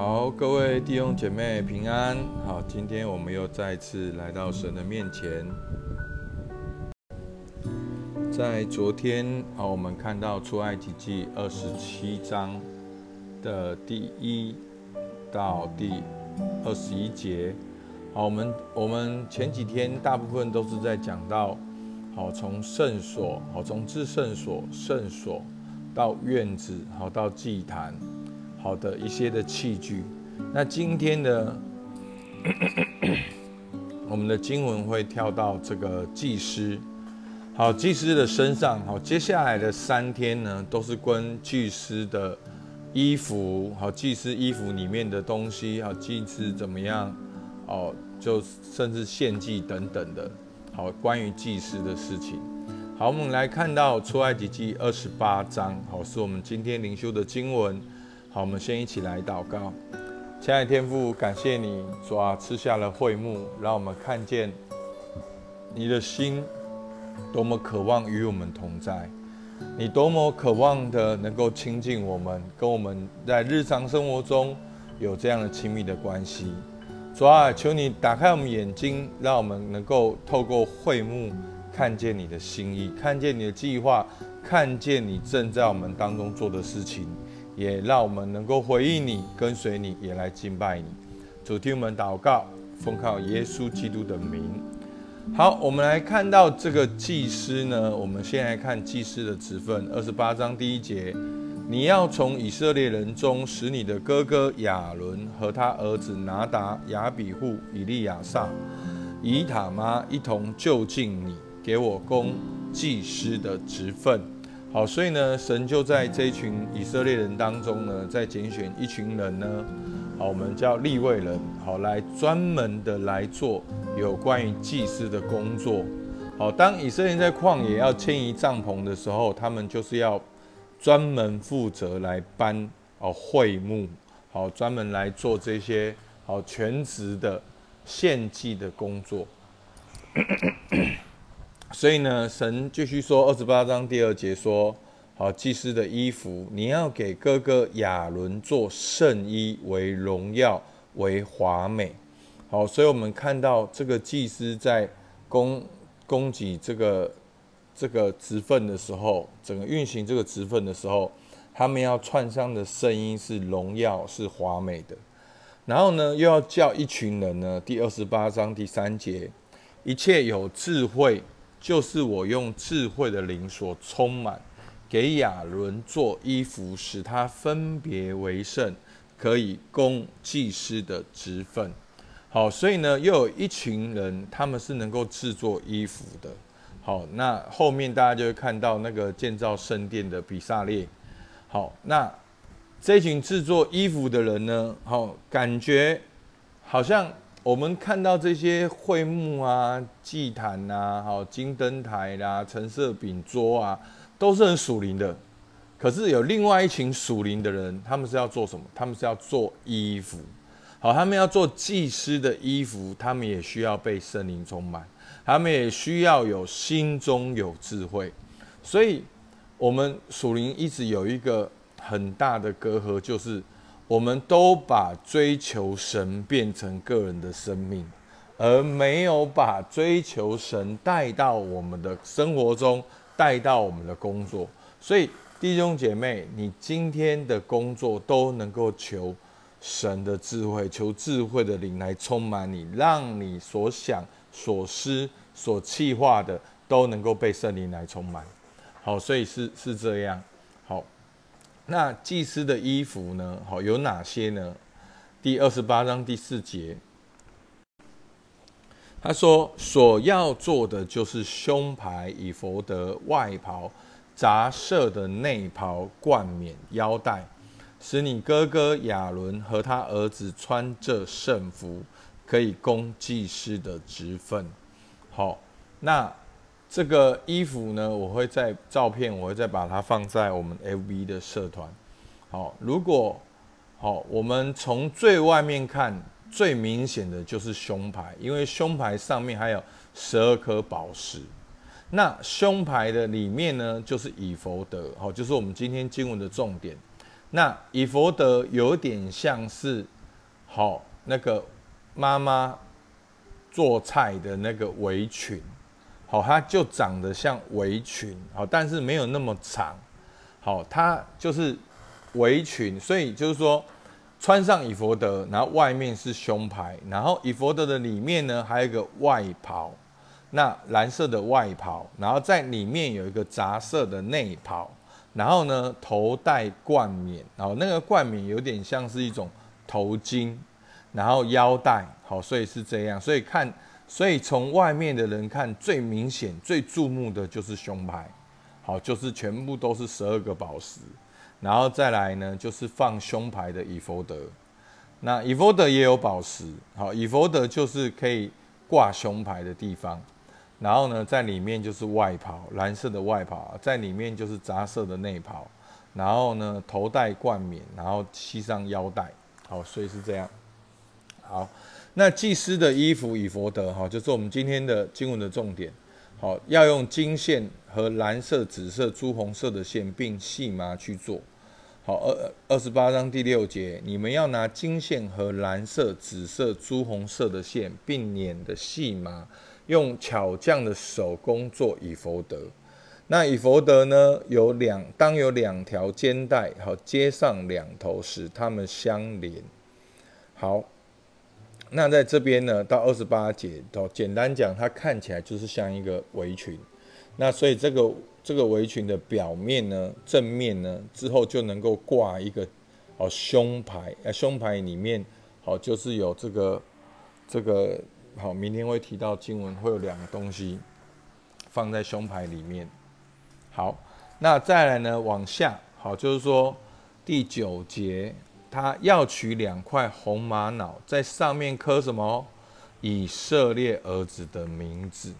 好，各位弟兄姐妹平安。好，今天我们又再次来到神的面前。在昨天，好，我们看到出埃及记二十七章的第一到第二十一节。好，我们我们前几天大部分都是在讲到，好，从圣所，好，从至圣所、圣所到院子，好，到祭坛。好的一些的器具，那今天的 我们的经文会跳到这个祭司，好祭司的身上，好接下来的三天呢，都是跟祭司的衣服，好祭司衣服里面的东西，好祭司怎么样，哦就甚至献祭等等的，好关于祭司的事情，好我们来看到出埃及记二十八章，好是我们今天灵修的经文。好，我们先一起来祷告。亲爱的天父，感谢你，主啊，赐下了会幕，让我们看见你的心多么渴望与我们同在，你多么渴望的能够亲近我们，跟我们在日常生活中有这样的亲密的关系。主啊，求你打开我们眼睛，让我们能够透过会幕看见你的心意，看见你的计划，看见你正在我们当中做的事情。也让我们能够回应你，跟随你，也来敬拜你。主听我们祷告，奉靠耶稣基督的名。好，我们来看到这个祭司呢。我们先来看祭司的职分，二十八章第一节：你要从以色列人中使你的哥哥亚伦和他儿子拿达、亚比户、以利亚撒、以塔妈一同就近你，给我供祭司的职分。好，所以呢，神就在这一群以色列人当中呢，在拣选一群人呢，好，我们叫立位人，好，来专门的来做有关于祭司的工作。好，当以色列人在旷野要迁移帐篷的时候，他们就是要专门负责来搬哦会幕，好，专门来做这些好全职的献祭的工作。所以呢，神继续说，二十八章第二节说：“好，祭司的衣服，你要给哥哥亚伦做圣衣，为荣耀，为华美。”好，所以我们看到这个祭司在供供给这个这个职份的时候，整个运行这个职份的时候，他们要串上的圣衣是荣耀，是华美的。然后呢，又要叫一群人呢，第二十八章第三节，一切有智慧。就是我用智慧的灵所充满，给亚伦做衣服，使他分别为圣，可以供祭司的职分。好，所以呢，又有一群人，他们是能够制作衣服的。好，那后面大家就会看到那个建造圣殿的比萨列。好，那这群制作衣服的人呢，好，感觉好像。我们看到这些会幕啊、祭坛呐、好金灯台啦、橙色饼桌啊，都是很属灵的。可是有另外一群属灵的人，他们是要做什么？他们是要做衣服。好，他们要做祭司的衣服，他们也需要被圣灵充满，他们也需要有心中有智慧。所以，我们属灵一直有一个很大的隔阂，就是。我们都把追求神变成个人的生命，而没有把追求神带到我们的生活中，带到我们的工作。所以，弟兄姐妹，你今天的工作都能够求神的智慧，求智慧的灵来充满你，让你所想、所思、所计划的都能够被圣灵来充满。好，所以是是这样。那祭司的衣服呢？好，有哪些呢？第二十八章第四节，他说：“所要做的就是胸牌、以佛德外袍、杂色的内袍、冠冕、腰带，使你哥哥亚伦和他儿子穿这圣服，可以供祭司的职分。”好，那。这个衣服呢，我会在照片，我会再把它放在我们 FB 的社团。好，如果好，我们从最外面看，最明显的就是胸牌，因为胸牌上面还有十二颗宝石。那胸牌的里面呢，就是以佛德，好，就是我们今天经文的重点。那以佛德有点像是好那个妈妈做菜的那个围裙，好，它就长得像围裙，好，但是没有那么长，好，它就是围裙，所以就是说穿上以佛德，然后外面是胸牌，然后以佛德的里面呢还有一个外袍，那蓝色的外袍，然后在里面有一个杂色的内袍，然后呢头戴冠冕，然后那个冠冕有点像是一种头巾。然后腰带好，所以是这样，所以看，所以从外面的人看，最明显、最注目的就是胸牌，好，就是全部都是十二个宝石，然后再来呢，就是放胸牌的以佛德，那以佛德也有宝石，好，以佛德就是可以挂胸牌的地方，然后呢，在里面就是外袍，蓝色的外袍，在里面就是杂色的内袍，然后呢，头戴冠冕，然后系上腰带，好，所以是这样。好，那祭司的衣服以佛德哈，就是我们今天的经文的重点。好，要用金线和蓝色、紫色、朱红色的线，并细麻去做。好，二二十八章第六节，你们要拿金线和蓝色、紫色、朱红色的线，并捻的细麻，用巧匠的手工做以佛德。那以佛德呢，有两当有两条肩带，好接上两头，使它们相连。好。那在这边呢，到二十八节，哦，简单讲，它看起来就是像一个围裙。那所以这个这个围裙的表面呢，正面呢，之后就能够挂一个哦胸牌，啊胸牌里面好就是有这个这个好，明天会提到经文会有两个东西放在胸牌里面。好，那再来呢，往下好，就是说第九节。他要取两块红玛瑙，在上面刻什么？以色列儿子的名字。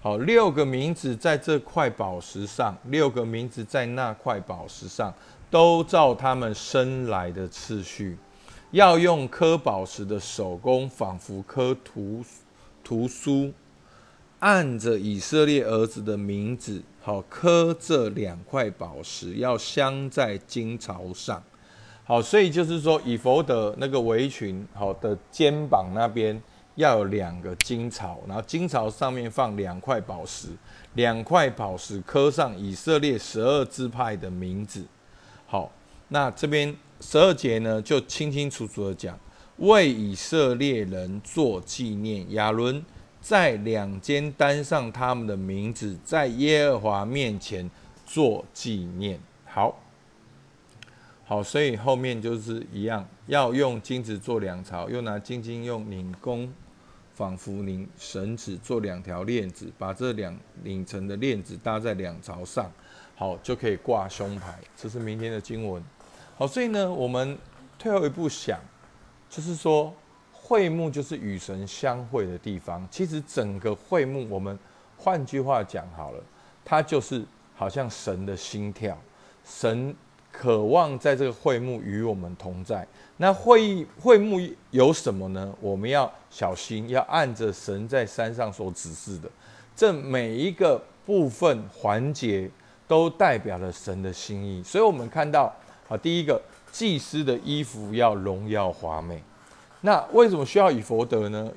好，六个名字在这块宝石上，六个名字在那块宝石上，都照他们生来的次序。要用刻宝石的手工，仿佛刻图图书，按着以色列儿子的名字，好刻这两块宝石，要镶在金槽上。好，所以就是说，以佛的那个围裙，好的肩膀那边要有两个金槽，然后金槽上面放两块宝石，两块宝石刻上以色列十二支派的名字。好，那这边十二节呢，就清清楚楚的讲，为以色列人做纪念。亚伦在两肩担上他们的名字，在耶和华面前做纪念。好。好，所以后面就是一样，要用金子做两槽，又拿金金用拧弓，仿佛拧绳子做两条链子，把这两拧成的链子搭在两槽上，好就可以挂胸牌。这是明天的经文。好，所以呢，我们退后一步想，就是说会幕就是与神相会的地方。其实整个会幕，我们换句话讲好了，它就是好像神的心跳，神。渴望在这个会幕与我们同在。那会议会幕有什么呢？我们要小心，要按着神在山上所指示的，这每一个部分环节都代表了神的心意。所以，我们看到啊，第一个祭司的衣服要荣耀华美。那为什么需要以佛德呢？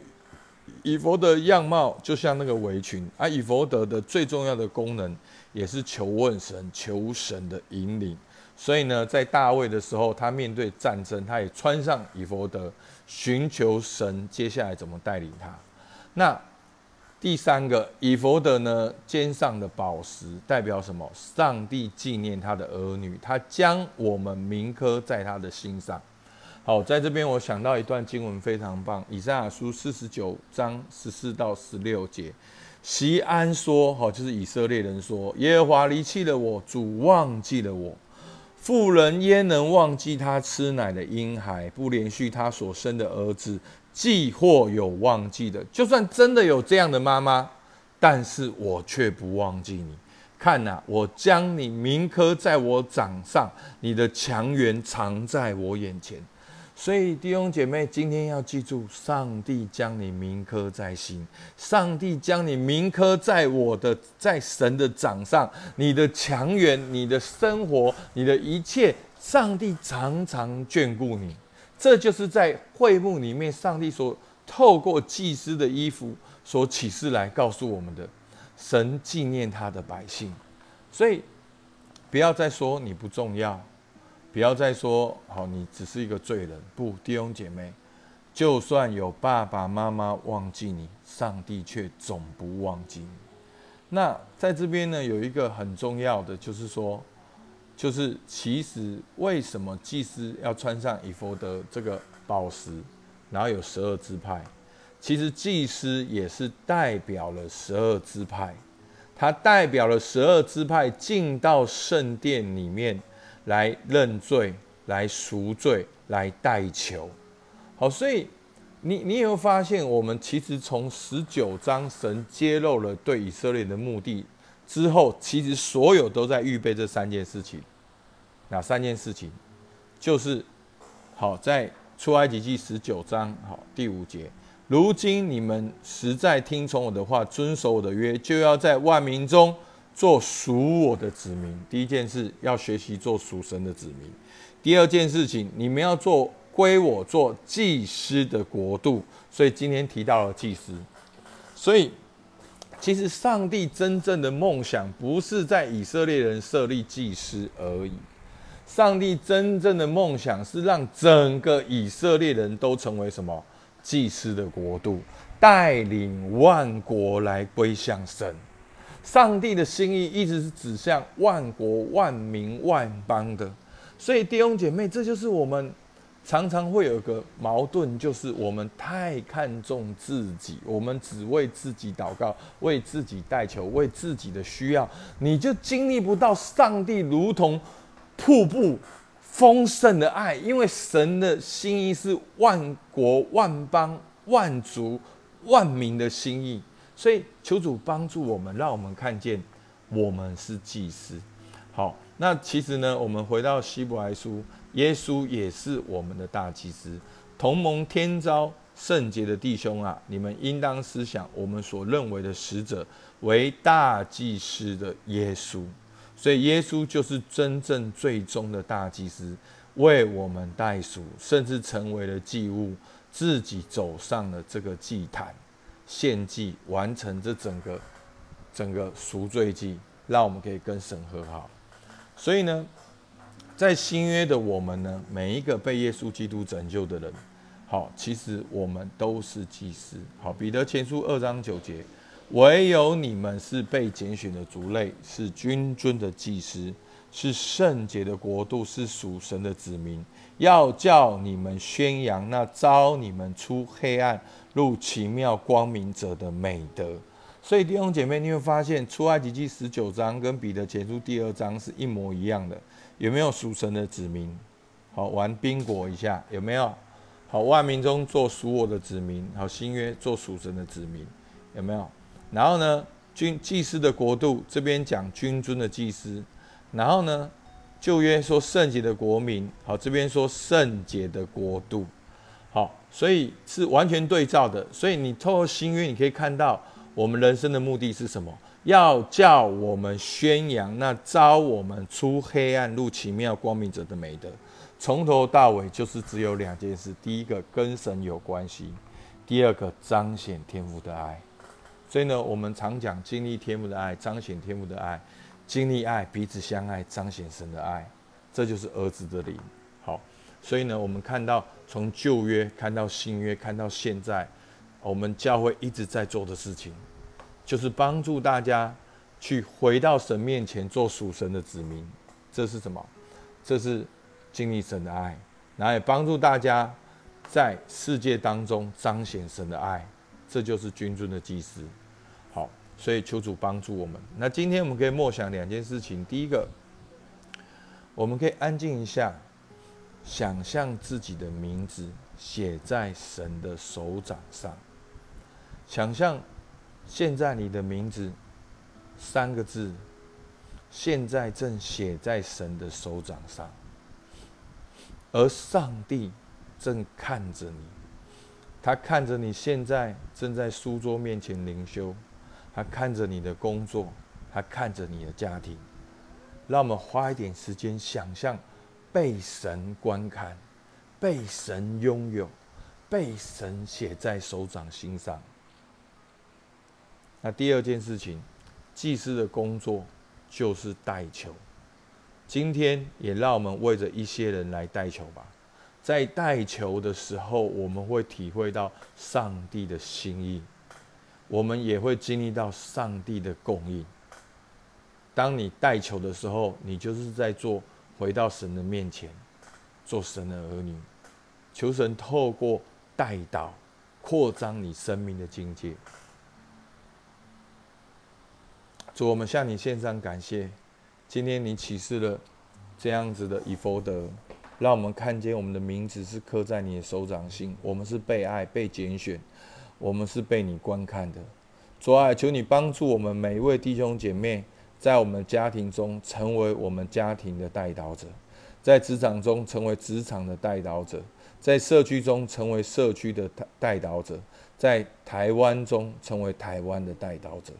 以佛的样貌就像那个围裙，而以佛德的最重要的功能也是求问神、求神的引领。所以呢，在大卫的时候，他面对战争，他也穿上以佛德，寻求神接下来怎么带领他。那第三个以佛德呢，肩上的宝石代表什么？上帝纪念他的儿女，他将我们铭刻在他的心上。好，在这边我想到一段经文非常棒，以赛亚书四十九章十四到十六节，席安说：“好，就是以色列人说，耶和华离弃了我，主忘记了我。”妇人焉能忘记他吃奶的婴孩，不连续他所生的儿子？既或有忘记的，就算真的有这样的妈妈，但是我却不忘记你。看呐，我将你铭刻在我掌上，你的强援藏在我眼前。所以弟兄姐妹，今天要记住，上帝将你铭刻在心，上帝将你铭刻在我的在神的掌上，你的强援，你的生活，你的一切，上帝常常眷顾你。这就是在会幕里面，上帝所透过祭司的衣服所启示来告诉我们的。神纪念他的百姓，所以不要再说你不重要。不要再说好，你只是一个罪人。不，弟兄姐妹，就算有爸爸妈妈忘记你，上帝却总不忘记你。那在这边呢，有一个很重要的，就是说，就是其实为什么祭司要穿上以弗德这个宝石，然后有十二支派？其实祭司也是代表了十二支派，他代表了十二支派进到圣殿里面。来认罪，来赎罪，来代求。好，所以你你有没有发现，我们其实从十九章神揭露了对以色列的目的之后，其实所有都在预备这三件事情。哪三件事情？就是好，在出埃及记十九章好第五节，如今你们实在听从我的话，遵守我的约，就要在万民中。做属我的子民，第一件事要学习做属神的子民。第二件事情，你们要做归我做祭司的国度。所以今天提到了祭司。所以其实上帝真正的梦想不是在以色列人设立祭司而已，上帝真正的梦想是让整个以色列人都成为什么祭司的国度，带领万国来归向神。上帝的心意一直是指向万国万民万邦的，所以弟兄姐妹，这就是我们常常会有个矛盾，就是我们太看重自己，我们只为自己祷告，为自己代求，为自己的需要，你就经历不到上帝如同瀑布丰盛的爱，因为神的心意是万国万邦万族万民的心意。所以求主帮助我们，让我们看见我们是祭司。好，那其实呢，我们回到希伯来书，耶稣也是我们的大祭司，同盟天召圣洁的弟兄啊，你们应当思想我们所认为的使者为大祭司的耶稣。所以耶稣就是真正最终的大祭司，为我们代赎，甚至成为了祭物，自己走上了这个祭坛。献祭完成这整个整个赎罪祭，让我们可以跟神和好。所以呢，在新约的我们呢，每一个被耶稣基督拯救的人，好，其实我们都是祭司。好，彼得前书二章九节，唯有你们是被拣选的族类，是君尊的祭司，是圣洁的国度，是属神的子民，要叫你们宣扬那招你们出黑暗。入奇妙光明者的美德，所以弟兄姐妹，你会发现出埃及记十九章跟彼得前书第二章是一模一样的。有没有属神的子民？好，玩宾果一下，有没有？好，万民中做属我的子民。好，新约做属神的子民，有没有？然后呢，君祭司的国度这边讲君尊的祭司，然后呢，旧约说圣洁的国民。好，这边说圣洁的国度。好，所以是完全对照的。所以你透过新约，你可以看到我们人生的目的是什么？要叫我们宣扬那招我们出黑暗入奇妙光明者的美德。从头到尾就是只有两件事：第一个跟神有关系；第二个彰显天赋的爱。所以呢，我们常讲经历天赋的爱，彰显天赋的爱，经历爱，彼此相爱，彰显神的爱。这就是儿子的灵。好。所以呢，我们看到从旧约看到新约，看到现在，我们教会一直在做的事情，就是帮助大家去回到神面前做属神的子民。这是什么？这是经历神的爱，然后也帮助大家在世界当中彰显神的爱。这就是君尊的祭司。好，所以求主帮助我们。那今天我们可以默想两件事情。第一个，我们可以安静一下。想象自己的名字写在神的手掌上。想象现在你的名字三个字，现在正写在神的手掌上，而上帝正看着你，他看着你现在正在书桌面前灵修，他看着你的工作，他看着你的家庭。让我们花一点时间想象，被神观看，被神拥有，被神写在手掌心上。那第二件事情，祭司的工作就是代求。今天也让我们为着一些人来代求吧。在代求的时候，我们会体会到上帝的心意，我们也会经历到上帝的供应。当你代求的时候，你就是在做回到神的面前，做神的儿女，求神透过代祷扩张你生命的境界。主，我们向你献上感谢。今天你启示了这样子的以佛德，让我们看见我们的名字是刻在你的手掌心，我们是被爱、被拣选，我们是被你观看的。主啊，求你帮助我们每一位弟兄姐妹。在我们家庭中，成为我们家庭的带导者；在职场中，成为职场的带导者；在社区中，成为社区的带导者；在台湾中，成为台湾的带导者。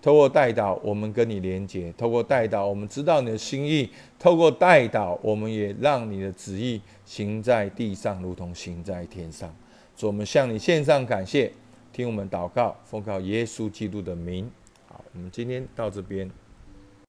透过带导，我们跟你连接；透过带导，我们知道你的心意；透过带导，我们也让你的旨意行在地上，如同行在天上。主，我们向你献上感谢，听我们祷告，奉靠耶稣基督的名。好，我们今天到这边。